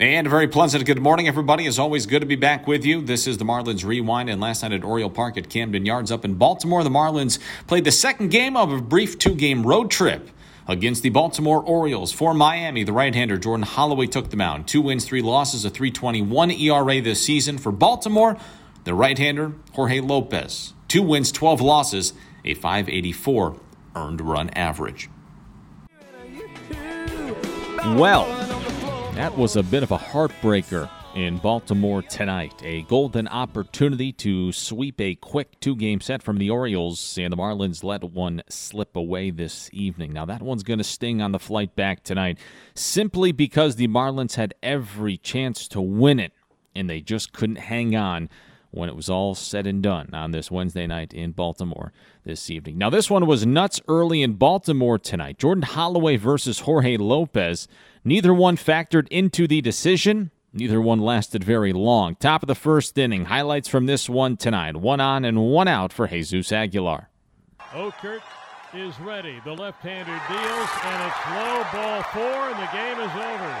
And a very pleasant good morning, everybody. It's always good to be back with you. This is the Marlins Rewind. And last night at Oriole Park at Camden Yards up in Baltimore, the Marlins played the second game of a brief two game road trip against the Baltimore Orioles. For Miami, the right hander Jordan Holloway took the mound. Two wins, three losses, a 321 ERA this season. For Baltimore, the right hander Jorge Lopez. Two wins, 12 losses, a 584 earned run average. Well, that was a bit of a heartbreaker in Baltimore tonight. A golden opportunity to sweep a quick two game set from the Orioles, and the Marlins let one slip away this evening. Now, that one's going to sting on the flight back tonight simply because the Marlins had every chance to win it, and they just couldn't hang on when it was all said and done on this Wednesday night in Baltimore this evening. Now, this one was nuts early in Baltimore tonight. Jordan Holloway versus Jorge Lopez. Neither one factored into the decision. Neither one lasted very long. Top of the first inning. Highlights from this one tonight. One on and one out for Jesus Aguilar. Okert is ready. The left-hander deals, and it's low ball four, and the game is over.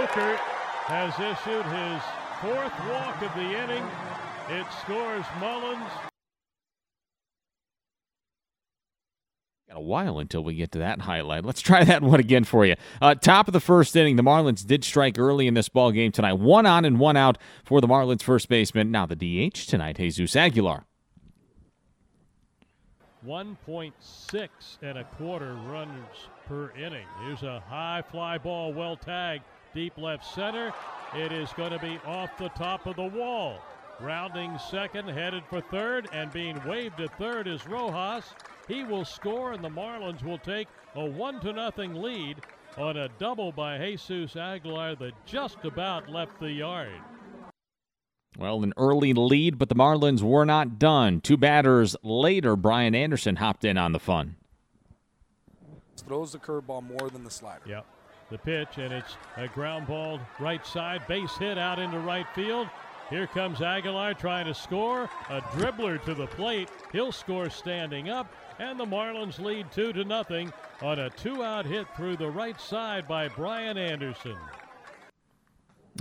Okert has issued his fourth walk of the inning. It scores Mullins. Got a while until we get to that highlight. Let's try that one again for you. Uh, top of the first inning, the Marlins did strike early in this ball game tonight. One on and one out for the Marlins first baseman. Now the DH tonight, Jesus Aguilar. 1.6 and a quarter runs per inning. Here's a high fly ball, well tagged, deep left center. It is going to be off the top of the wall. Rounding second, headed for third, and being waved at third is Rojas. He will score, and the Marlins will take a one to nothing lead on a double by Jesus Aguilar that just about left the yard. Well, an early lead, but the Marlins were not done. Two batters later, Brian Anderson hopped in on the fun. Throws the curveball more than the slider. Yep. The pitch, and it's a ground ball right side, base hit out into right field. Here comes Aguilar trying to score. A dribbler to the plate. He'll score standing up. And the Marlins lead two to nothing on a two-out hit through the right side by Brian Anderson.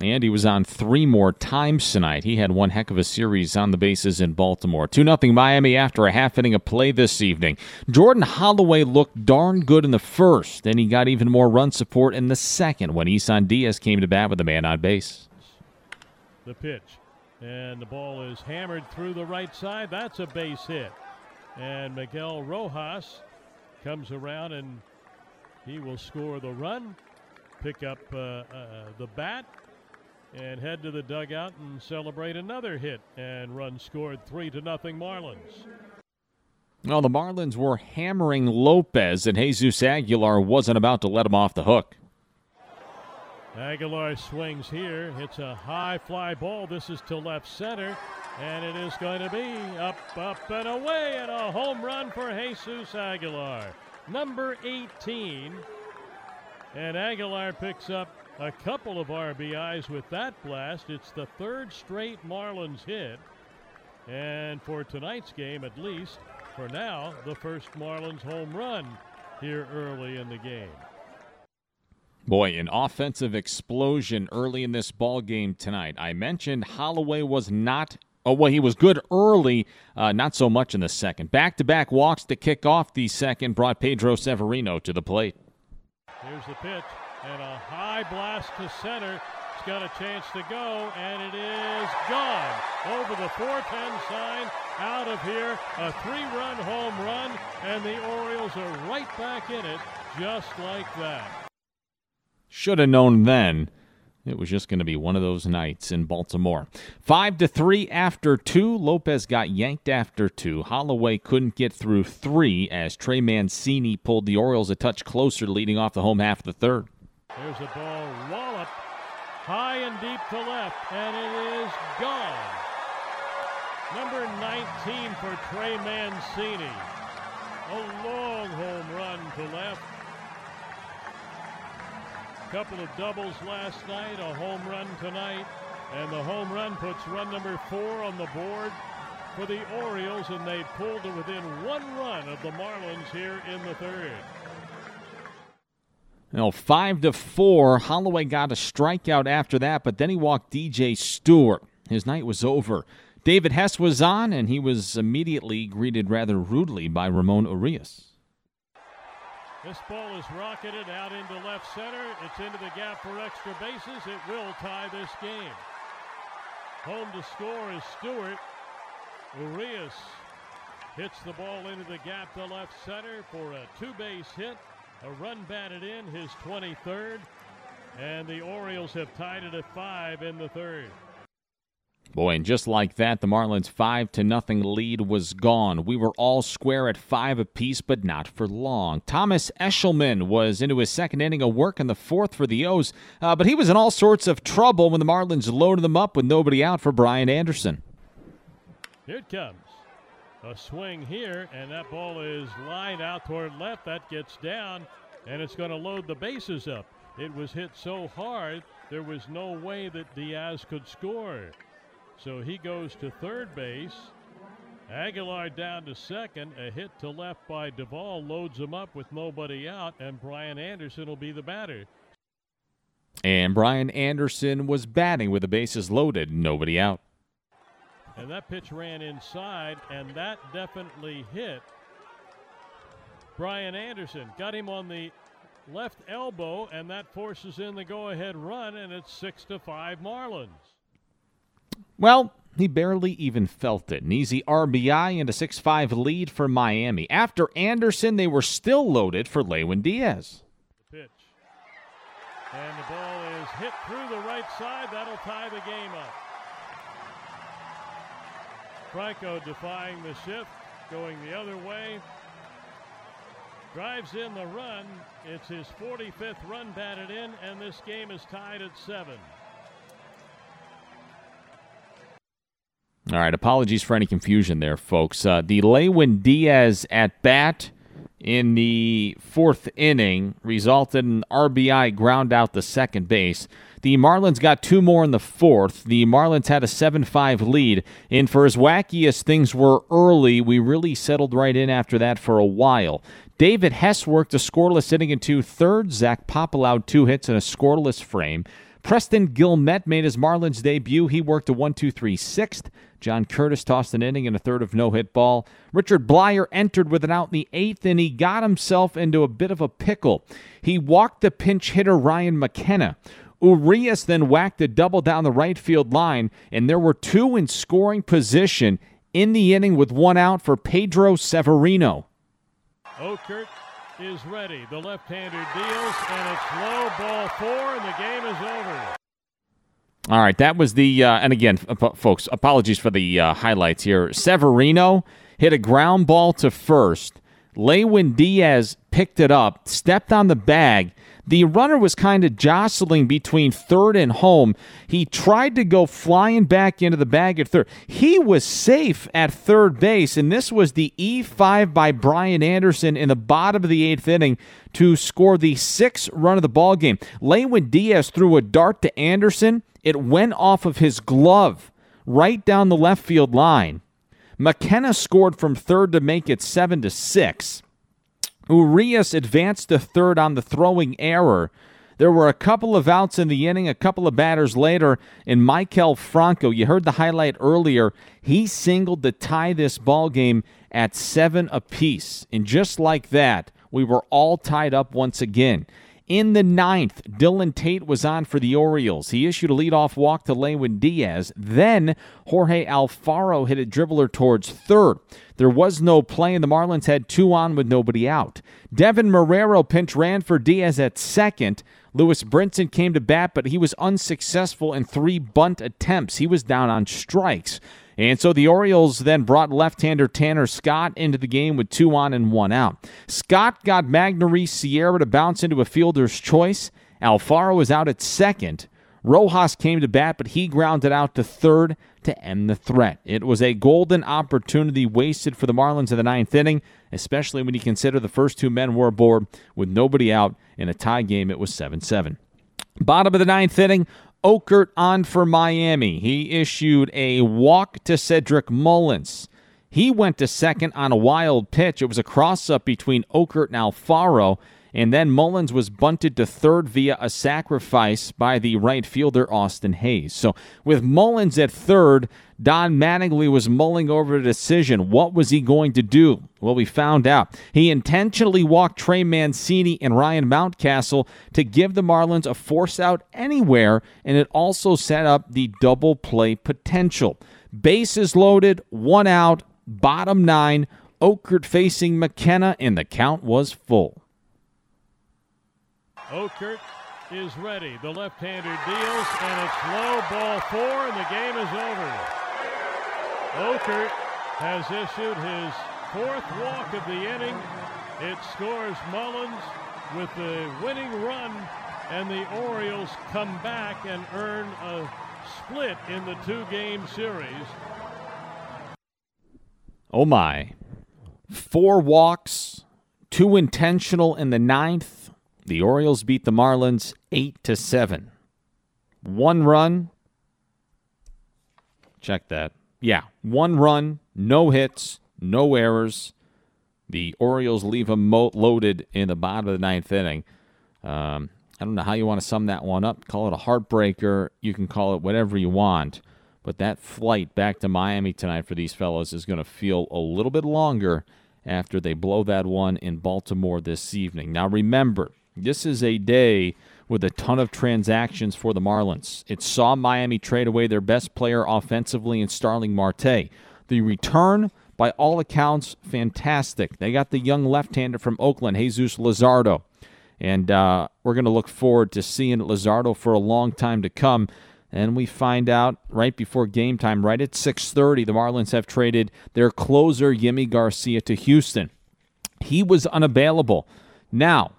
And he was on three more times tonight. He had one heck of a series on the bases in Baltimore. 2 0 Miami after a half inning of play this evening. Jordan Holloway looked darn good in the first, and he got even more run support in the second when Isan Diaz came to bat with a man on base. The pitch. And the ball is hammered through the right side. That's a base hit. And Miguel Rojas comes around and he will score the run, pick up uh, uh, the bat, and head to the dugout and celebrate another hit and run scored three to nothing Marlins. Well, the Marlins were hammering Lopez, and Jesus Aguilar wasn't about to let him off the hook. Aguilar swings here, hits a high fly ball. This is to left center, and it is going to be up, up, and away, and a home run for Jesus Aguilar, number 18. And Aguilar picks up a couple of RBIs with that blast. It's the third straight Marlins hit. And for tonight's game, at least, for now, the first Marlins home run here early in the game. Boy, an offensive explosion early in this ball game tonight. I mentioned Holloway was not. Oh, well, he was good early, uh, not so much in the second. Back to back walks to kick off the second brought Pedro Severino to the plate. Here's the pitch, and a high blast to center. It's got a chance to go, and it is gone. Over the 410 sign, out of here. A three run home run, and the Orioles are right back in it, just like that. Should have known then. It was just going to be one of those nights in Baltimore. Five to three after two. Lopez got yanked after two. Holloway couldn't get through three as Trey Mancini pulled the Orioles a touch closer, leading off the home half of the third. There's a ball wallop High and deep to left, and it is gone. Number 19 for Trey Mancini. A long home run to left. Couple of doubles last night, a home run tonight, and the home run puts run number four on the board for the Orioles, and they pulled to within one run of the Marlins here in the third. You five to four. Holloway got a strikeout after that, but then he walked DJ Stewart. His night was over. David Hess was on, and he was immediately greeted rather rudely by Ramon Urias. This ball is rocketed out into left center. It's into the gap for extra bases. It will tie this game. Home to score is Stewart. Urias hits the ball into the gap to left center for a two base hit. A run batted in, his 23rd. And the Orioles have tied it at five in the third. Boy, and just like that, the Marlins' five to nothing lead was gone. We were all square at five apiece, but not for long. Thomas Eshelman was into his second inning of work in the fourth for the O's, uh, but he was in all sorts of trouble when the Marlins loaded them up with nobody out for Brian Anderson. Here it comes. A swing here, and that ball is lined out toward left. That gets down, and it's going to load the bases up. It was hit so hard, there was no way that Diaz could score. So he goes to third base. Aguilar down to second. A hit to left by Duvall loads him up with nobody out, and Brian Anderson will be the batter. And Brian Anderson was batting with the bases loaded, nobody out. And that pitch ran inside, and that definitely hit Brian Anderson. Got him on the left elbow, and that forces in the go ahead run, and it's 6 to 5 Marlins. Well, he barely even felt it. An easy RBI and a 6 5 lead for Miami. After Anderson, they were still loaded for Lewin Diaz. The pitch. And the ball is hit through the right side. That'll tie the game up. Franco defying the shift, going the other way. Drives in the run. It's his 45th run batted in, and this game is tied at seven. All right, apologies for any confusion there, folks. Uh, the Lewin Diaz at bat in the fourth inning resulted in RBI ground out the second base. The Marlins got two more in the fourth. The Marlins had a 7 5 lead. And for as wacky as things were early, we really settled right in after that for a while. David Hess worked a scoreless inning in two thirds. Zach Pop allowed two hits in a scoreless frame. Preston Guilmet made his Marlins debut. He worked a 1 2 3 sixth. John Curtis tossed an inning and a third of no hit ball. Richard Bleier entered with an out in the eighth, and he got himself into a bit of a pickle. He walked the pinch hitter Ryan McKenna. Urias then whacked a double down the right field line, and there were two in scoring position in the inning with one out for Pedro Severino. Oh, Okert is ready. The left-hander deals, and it's low ball four, and the game is over. All right, that was the uh, and again, folks, apologies for the uh, highlights here. Severino hit a ground ball to first. Lewin Diaz picked it up, stepped on the bag, the runner was kind of jostling between third and home. He tried to go flying back into the bag at third. He was safe at third base, and this was the E5 by Brian Anderson in the bottom of the eighth inning to score the sixth run of the ball game. Lewin Diaz threw a dart to Anderson. It went off of his glove right down the left field line. McKenna scored from third to make it seven to six. Urias advanced to third on the throwing error. There were a couple of outs in the inning, a couple of batters later, and Maikel Franco, you heard the highlight earlier, he singled to tie this ball game at seven apiece. And just like that, we were all tied up once again. In the ninth, Dylan Tate was on for the Orioles. He issued a leadoff walk to Lewin Diaz. Then Jorge Alfaro hit a dribbler towards third. There was no play, and the Marlins had two on with nobody out. Deven Marrero pinch ran for Diaz at second. Lewis Brinson came to bat, but he was unsuccessful in three bunt attempts. He was down on strikes. And so the Orioles then brought left-hander Tanner Scott into the game with two on and one out. Scott got Magneuris Sierra to bounce into a fielder's choice. Alfaro was out at second. Rojas came to bat, but he grounded out to third to end the threat. It was a golden opportunity wasted for the Marlins in the ninth inning, especially when you consider the first two men were aboard with nobody out. In a tie game, it was 7 7. Bottom of the ninth inning, Okert on for Miami. He issued a walk to Cedric Mullins. He went to second on a wild pitch. It was a cross up between Okert and Alfaro. And then Mullins was bunted to third via a sacrifice by the right fielder, Austin Hays. So with Mullins at third, Don Mattingly was mulling over a decision. What was he going to do? Well, we found out. He intentionally walked Trey Mancini and Ryan Mountcastle to give the Marlins a force out anywhere, and it also set up the double play potential. Bases loaded, one out, bottom nine. Okert facing McKenna, and the count was full. Okert is ready. The left-hander deals, and it's low ball four, and the game is over. Okert has issued his fourth walk of the inning. It scores Mullins with the winning run, and the Orioles come back and earn a split in the two-game series. Oh my. Four walks, two intentional in the ninth, the Orioles beat the Marlins 8 to 7. One run. Check that. Yeah, one run, no hits, no errors. The Orioles leave them loaded in the bottom of the ninth inning. Um, I don't know how you want to sum that one up. Call it a heartbreaker. You can call it whatever you want. But that flight back to Miami tonight for these fellows is going to feel a little bit longer after they blow that one in Baltimore this evening. Now, remember, this is a day with a ton of transactions for the Marlins. It saw Miami trade away their best player offensively in Starling Marte. The return, by all accounts, fantastic. They got the young left hander from Oakland, Jesus Luzardo. And uh, we're going to look forward to seeing Luzardo for a long time to come. And we find out right before game time, right at 6:30, the Marlins have traded their closer Yimi Garcia to Houston. He was unavailable. Now,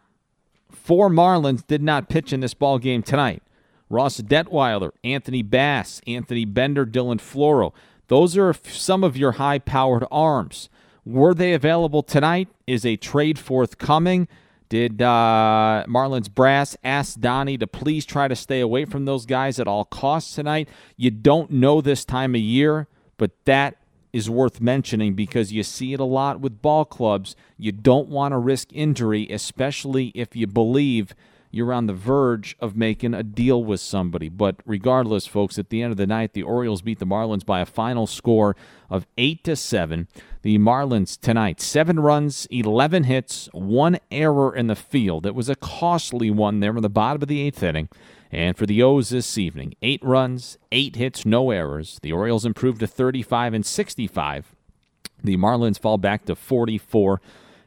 Four Marlins did not pitch in this ball game tonight. Ross Detweiler, Anthony Bass, Anthony Bender, Dylan Floro. Those are some of your high powered arms. Were they available tonight? Is a trade forthcoming? Did uh, Marlins Brass ask Donnie to please try to stay away from those guys at all costs tonight? You don't know this time of year, but that is worth mentioning because you see it a lot with ball clubs. You don't want to risk injury, especially if you believe you're on the verge of making a deal with somebody. But regardless, folks, at the end of the night, the Orioles beat the Marlins by a final score of 8 to 7. The Marlins tonight, 7 runs, 11 hits, 1 error in the field. It was a costly one there in the bottom of the 8th inning. And for the O's this evening, eight runs, eight hits, no errors. The Orioles improved to 35 and 65. The Marlins fall back to 44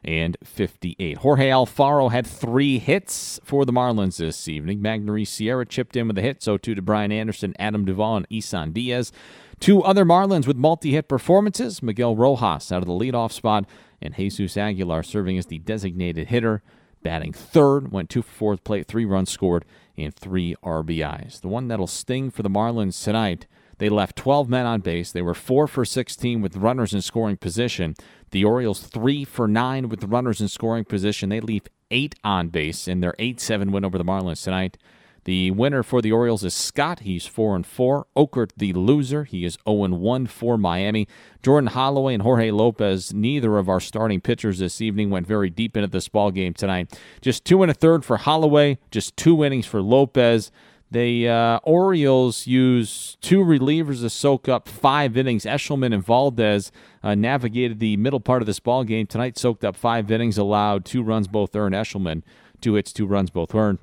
and 58. Jorge Alfaro had three hits for the Marlins this evening. Magneuris Sierra chipped in with a hit, so too to Brian Anderson, Adam Duvall, and Isan Diaz. Two other Marlins with multi-hit performances, Miguel Rojas out of the leadoff spot, and Jesus Aguilar serving as the designated hitter batting third, went two for fourth plate, three runs scored, and three RBIs. The one that'll sting for the Marlins tonight, they left 12 men on base. They were four for 16 with runners in scoring position. The Orioles three for nine with runners in scoring position. They leave eight on base in their 8 7 win over the Marlins tonight. The winner for the Orioles is Scott. He's 4 and 4. Okert, the loser, he is 0 and 1 for Miami. Jordan Holloway and Jorge Lopez, neither of our starting pitchers this evening, went very deep into this ball game tonight. Just two and a third for Holloway, just two innings for Lopez. The uh, Orioles use two relievers to soak up five innings. Eshelman and Valdez uh, navigated the middle part of this ball game tonight. Soaked up five innings, allowed two runs both earned. Eshelman two hits, two runs both earned.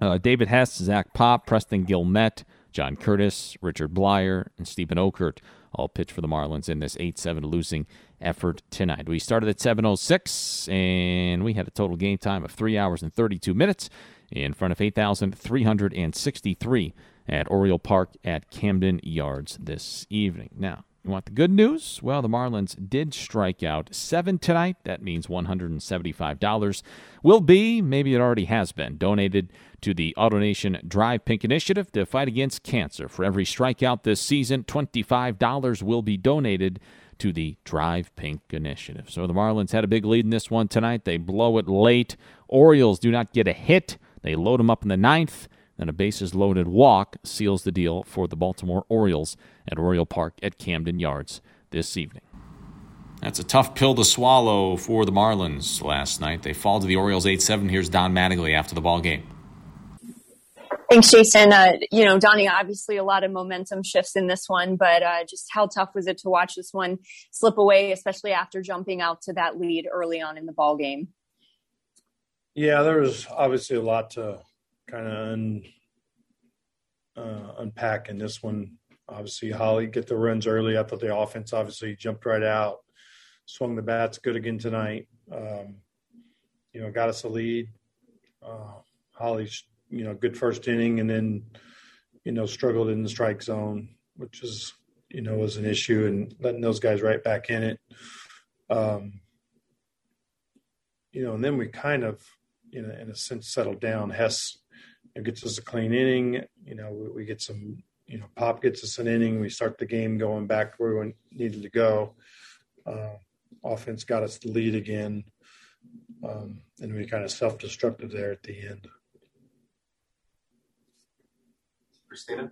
Uh, David Hess, Zach Pop, Preston Guilmet, John Curtis, Richard Bleier, and Steven Okert all pitch for the Marlins in this 8 7 losing effort tonight. We started at 7.06 and we had a total game time of 3 hours and 32 minutes in front of 8,363 at Oriole Park at Camden Yards this evening. Now, You want the good news? Well, the Marlins did strike out seven tonight. That means $175 will be, maybe it already has been, donated to the AutoNation Drive Pink Initiative to fight against cancer. For every strikeout this season, $25 will be donated to the Drive Pink Initiative. So the Marlins had a big lead in this one tonight. They blow it late. Orioles do not get a hit. They load them up in the ninth. Then a bases loaded walk seals the deal for the Baltimore Orioles at Oriole Park at Camden Yards this evening. That's a tough pill to swallow for the Marlins last night. They fall to the Orioles 8 7. Here's Don Mattingly after the ball game. Thanks, Jason. Uh, you know, Donnie, obviously a lot of momentum shifts in this one, but uh, just how tough was it to watch this one slip away, especially after jumping out to that lead early on in the ball game? Yeah, there was obviously a lot to kind of un, uh, unpack in this one. Obviously, Holly get the runs early. I thought the offense obviously jumped right out, swung the bats good again tonight. Um, you know, got us a lead. Uh, Holly's you know good first inning, and then you know struggled in the strike zone, which is you know was an issue, and letting those guys right back in it. Um, you know, and then we kind of, you know, in a sense, settled down. Hess it gets us a clean inning. You know, we, we, get some, you know, Pop gets us an inning. We start the game going back where we needed to go. Uh, offense got us the lead again. Um, and we kind of self destructed there at the end. Christina?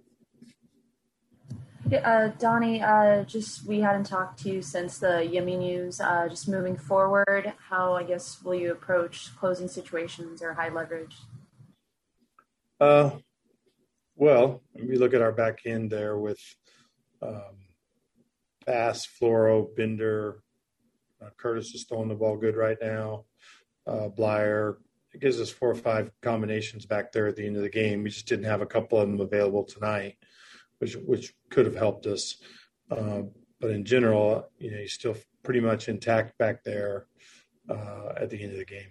Uh, Donnie, uh, just we hadn't talked to you since the Yimi news. Uh, just moving forward, how I guess will you approach closing situations or high leverage? Uh, well, we look at our back end there with um, Bass, Floro, Bender. Uh, Curtis is throwing the ball good right now. Uh, Bleier. It gives us four or five combinations back there at the end of the game. We just didn't have a couple of them available tonight, which which could have helped us. Uh, but in general, you know, he's still pretty much intact back there uh, at the end of the game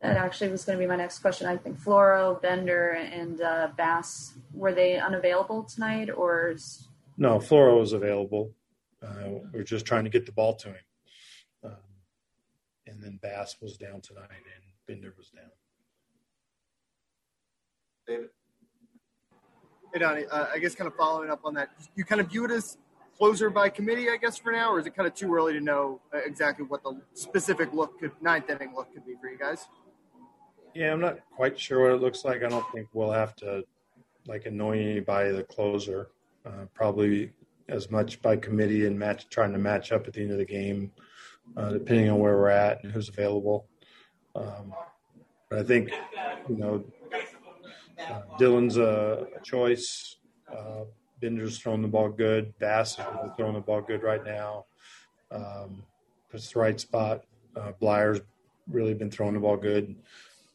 that actually was going to be my next question. I think Floro, Bender, and uh, Bass were they unavailable tonight, or is... no? Floro was available. Uh, we are just trying to get the ball to him, um, and then Bass was down tonight, and Bender was down. David. Hey Donnie, uh, I guess kind of following up on that, you kind of view it as closer by committee, I guess, for now, or is it kind of too early to know uh, exactly what the specific look could ninth inning look could be for you guys? Yeah, I'm not quite sure what it looks like. I don't think we'll have to like anoint anybody the closer. Uh, probably as much by committee and match trying to match up at the end of the game, uh, depending on where we're at and who's available. Um, but I think you know Dylan's a, a choice. Uh, Bender's throwing the ball good. Bass is throwing the ball good right now. Um, it's the right spot. Uh, Bleier's really been throwing the ball good.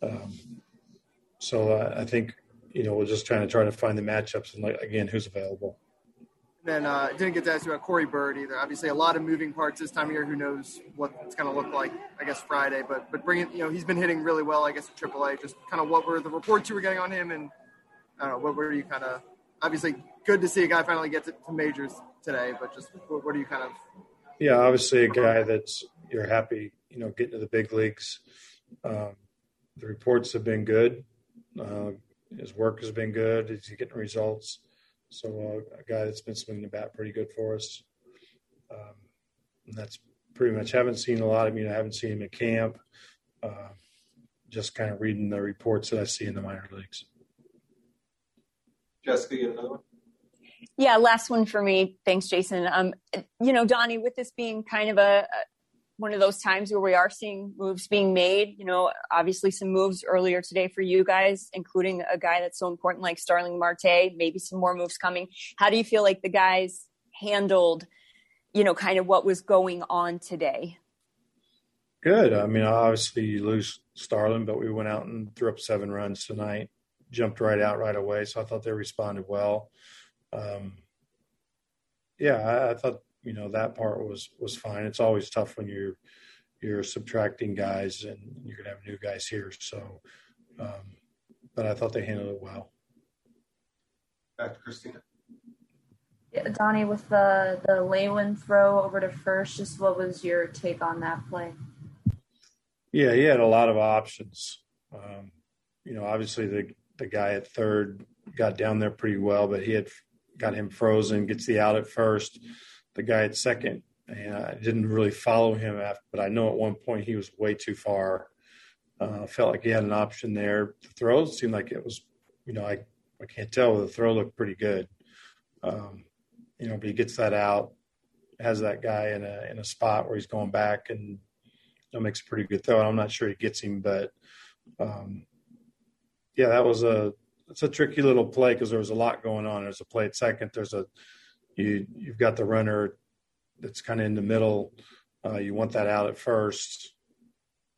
Um, so uh, I think you know we're just trying to try to find the matchups and like again who's available. Then uh, didn't get to ask you about Corey Bird either. Obviously, a lot of moving parts this time of year. Who knows what it's going to look like? I guess Friday, but but bringing you know he's been hitting really well. I guess at AAA. Just kind of what were the reports you were getting on him, and I don't know what were you kind of obviously good to see a guy finally get to, to majors today. But just what, what are you kind of? Yeah, obviously a guy that's you're happy you know getting to the big leagues. Um, the reports have been good. Uh, his work has been good. He's getting results. So uh, a guy that's been swinging the bat pretty good for us. Um, and that's pretty much haven't seen a lot of you know haven't seen him at camp. Uh, just kind of reading the reports that I see in the minor leagues. Jessica, you another one? Yeah, last one for me. Thanks, Jason. Um, you know, Donnie, with this being kind of a, one of those times where we are seeing moves being made. You know, obviously some moves earlier today for you guys, including a guy that's so important like Starling Marte, maybe some more moves coming. How do you feel like the guys handled, you know, kind of what was going on today? Good. I mean, obviously you lose Starling, but we went out and threw up seven runs tonight, jumped right out right away. So I thought they responded well. Um, yeah, I, I thought you know that part was was fine. It's always tough when you're you're subtracting guys and you're gonna have new guys here. So, um, but I thought they handled it well. Back to Christina. Yeah, Donnie, with the the Leyland throw over to first, just what was your take on that play? Yeah, he had a lot of options. Um, you know, obviously the the guy at third got down there pretty well, but he had got him frozen. Gets the out at first. The guy at second, and I didn't really follow him after, but I know at one point he was way too far. Uh, felt like he had an option there. The throw seemed like it was, you know, I I can't tell. The throw looked pretty good. Um, you know, but he gets that out, has that guy in a in a spot where he's going back and you know, makes a pretty good throw. I'm not sure he gets him, but um, yeah, that was a it's a tricky little play because there was a lot going on. There's a play at second. There's a you you've got the runner that's kind of in the middle. Uh, you want that out at first,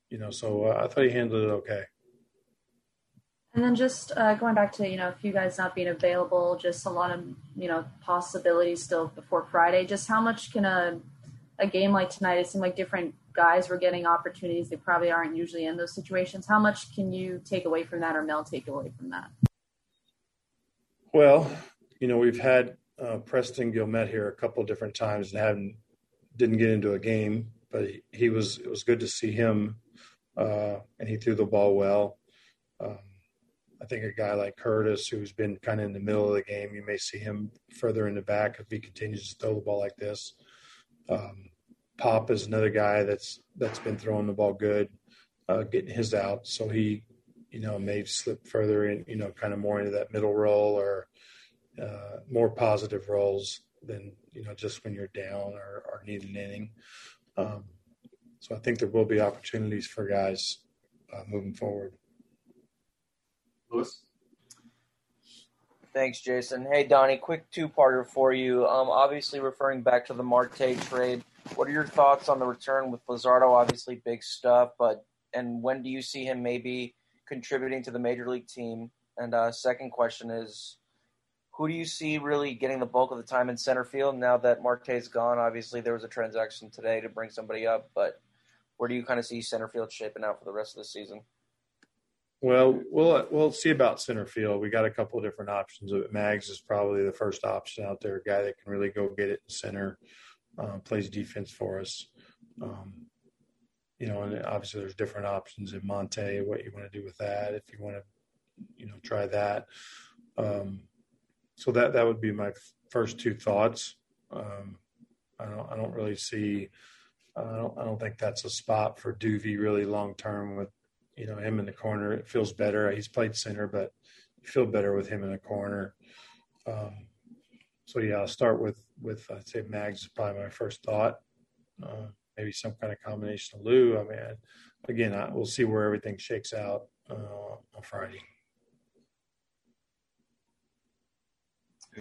you know. So uh, I thought he handled it okay. And then just uh, going back to you know a few guys not being available, just a lot of you know possibilities still before Friday. Just how much can a a game like tonight? It seemed like different guys were getting opportunities. They probably aren't usually in those situations. How much can you take away from that, or Mel take away from that? Well, you know we've had uh, Preston Guilmet here a couple different times and haven't didn't get into a game, but he, he was it was good to see him, uh, and he threw the ball well. Um, I think a guy like Curtis, who's been kind of in the middle of the game, you may see him further in the back if he continues to throw the ball like this. Um, Pop is another guy that's that's been throwing the ball good, uh, getting his out. So he, you know, may slip further in, you know, kind of more into that middle role or uh, more positive roles than you know just when you're down or, or need an inning. Um, so I think there will be opportunities for guys uh, moving forward. Lewis. Thanks, Jason. Hey, Donnie, quick two-parter for you. Um, obviously, referring back to the Marte trade, what are your thoughts on the return with Luzardo? Obviously, big stuff, but and when do you see him maybe contributing to the major league team? And uh, second question is, who do you see really getting the bulk of the time in center field now that Marte's gone? Obviously, there was a transaction today to bring somebody up, but where do you kind of see center field shaping out for the rest of the season? Well, we'll we'll see about center field. We got a couple of different options. Mags is probably the first option out there, a guy that can really go get it in center, uh, plays defense for us. Um, you know, and obviously there's different options in Monte. What you want to do with that? If you want to, you know, try that. Um, so that that would be my first two thoughts. Um, I don't I don't really see. I don't I don't think that's a spot for Duvey really long term with you know him in the corner. It feels better. He's played center, but you feel better with him in the corner. Um, so yeah, I'll start with with I'd say Mags is probably my first thought. Uh, maybe some kind of combination of Lou. I mean, again, I, we'll see where everything shakes out uh, on Friday.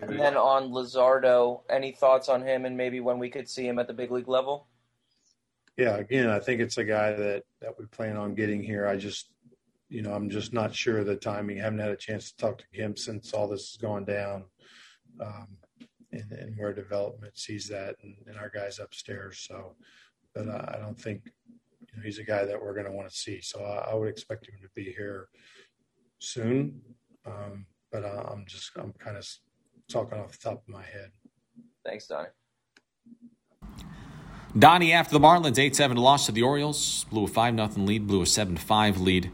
And then on Luzardo, any thoughts on him and maybe when we could see him at the big league level? yeah, again, I think it's a guy that that we plan on getting here. I just, you know, I'm just not sure of the timing. I haven't had a chance to talk to him since all this has gone down, um, and, and, where development sees that, and, and our guys upstairs. So, but I, I don't think you know, he's a guy that we're going to want to see. So I, I, would expect him to be here soon. Um, but I, I'm just I'm kind of talking off the top of my head. Thanks, Donnie. Donnie after the Marlins 8 7 loss to the Orioles. Blew a 5 0 lead, blew a 7 5 lead.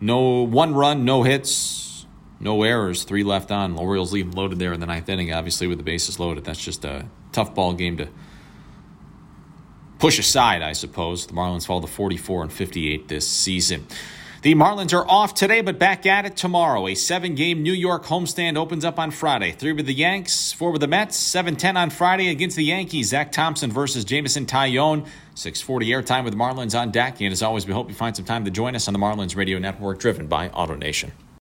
No one run, no hits, no errors, three left on. The Orioles leave loaded there in the ninth inning, obviously, with the bases loaded. That's just a tough ball game to push aside, I suppose. The Marlins fall to 44 and 58 this season. The Marlins are off today, but back at it tomorrow. A seven game New York homestand opens up on Friday. Three with the Yanks, four with the Mets, 7 10 on Friday against the Yankees. Zach Thompson versus Jameson Taillon. 640 airtime with Marlins on deck. And as always, we hope you find some time to join us on the Marlins Radio Network, driven by AutoNation.